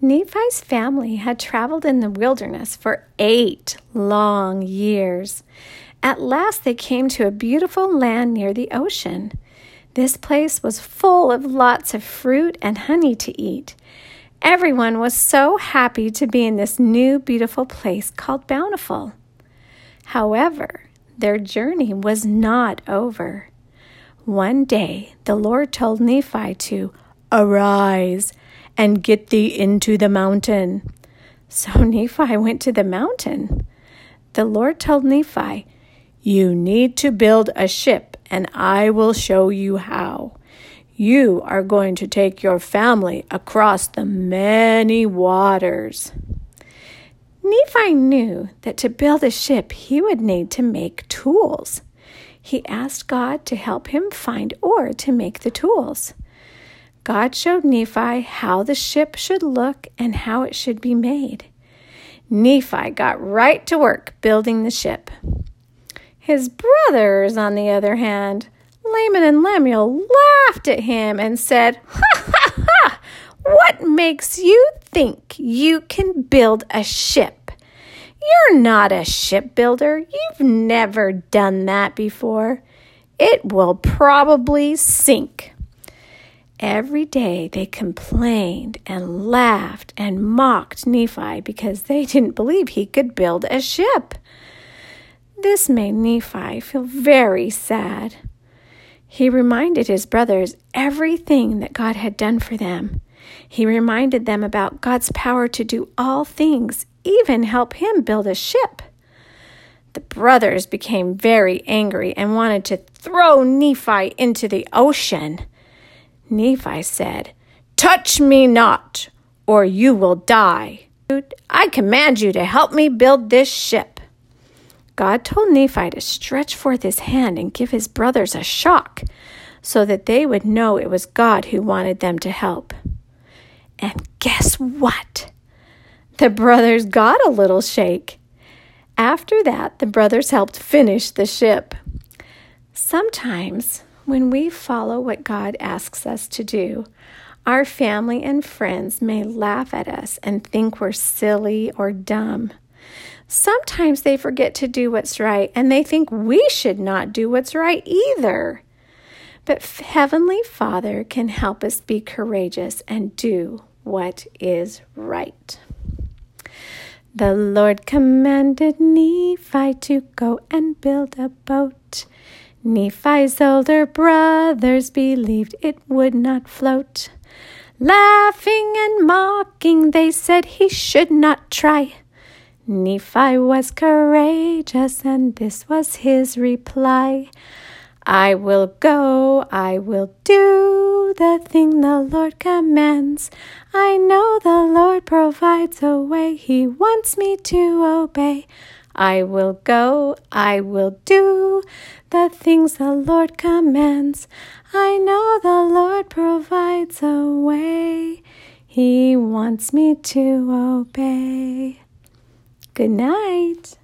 Nephi's family had traveled in the wilderness for eight long years. At last, they came to a beautiful land near the ocean. This place was full of lots of fruit and honey to eat. Everyone was so happy to be in this new, beautiful place called Bountiful. However, their journey was not over. One day, the Lord told Nephi to arise and get thee into the mountain. So Nephi went to the mountain. The Lord told Nephi, You need to build a ship, and I will show you how. You are going to take your family across the many waters. Nephi knew that to build a ship he would need to make tools. He asked God to help him find ore to make the tools. God showed Nephi how the ship should look and how it should be made. Nephi got right to work building the ship. His brothers, on the other hand, Laman and Lemuel, laughed at him and said, Ha ha ha! What makes you think you can build a ship? You're not a shipbuilder. You've never done that before. It will probably sink. Every day they complained and laughed and mocked Nephi because they didn't believe he could build a ship. This made Nephi feel very sad. He reminded his brothers everything that God had done for them. He reminded them about God's power to do all things, even help him build a ship. The brothers became very angry and wanted to throw Nephi into the ocean. Nephi said, Touch me not, or you will die. I command you to help me build this ship. God told Nephi to stretch forth his hand and give his brothers a shock so that they would know it was God who wanted them to help. And guess what? The brothers got a little shake. After that, the brothers helped finish the ship. Sometimes when we follow what God asks us to do, our family and friends may laugh at us and think we're silly or dumb. Sometimes they forget to do what's right and they think we should not do what's right either. But Heavenly Father can help us be courageous and do what is right. The Lord commanded Nephi to go and build a boat. Nephi's older brothers believed it would not float. Laughing and mocking, they said he should not try. Nephi was courageous, and this was his reply I will go, I will do the thing the Lord commands. I know the Lord provides a way, He wants me to obey. I will go, I will do the things the Lord commands. I know the Lord provides a way. He wants me to obey. Good night.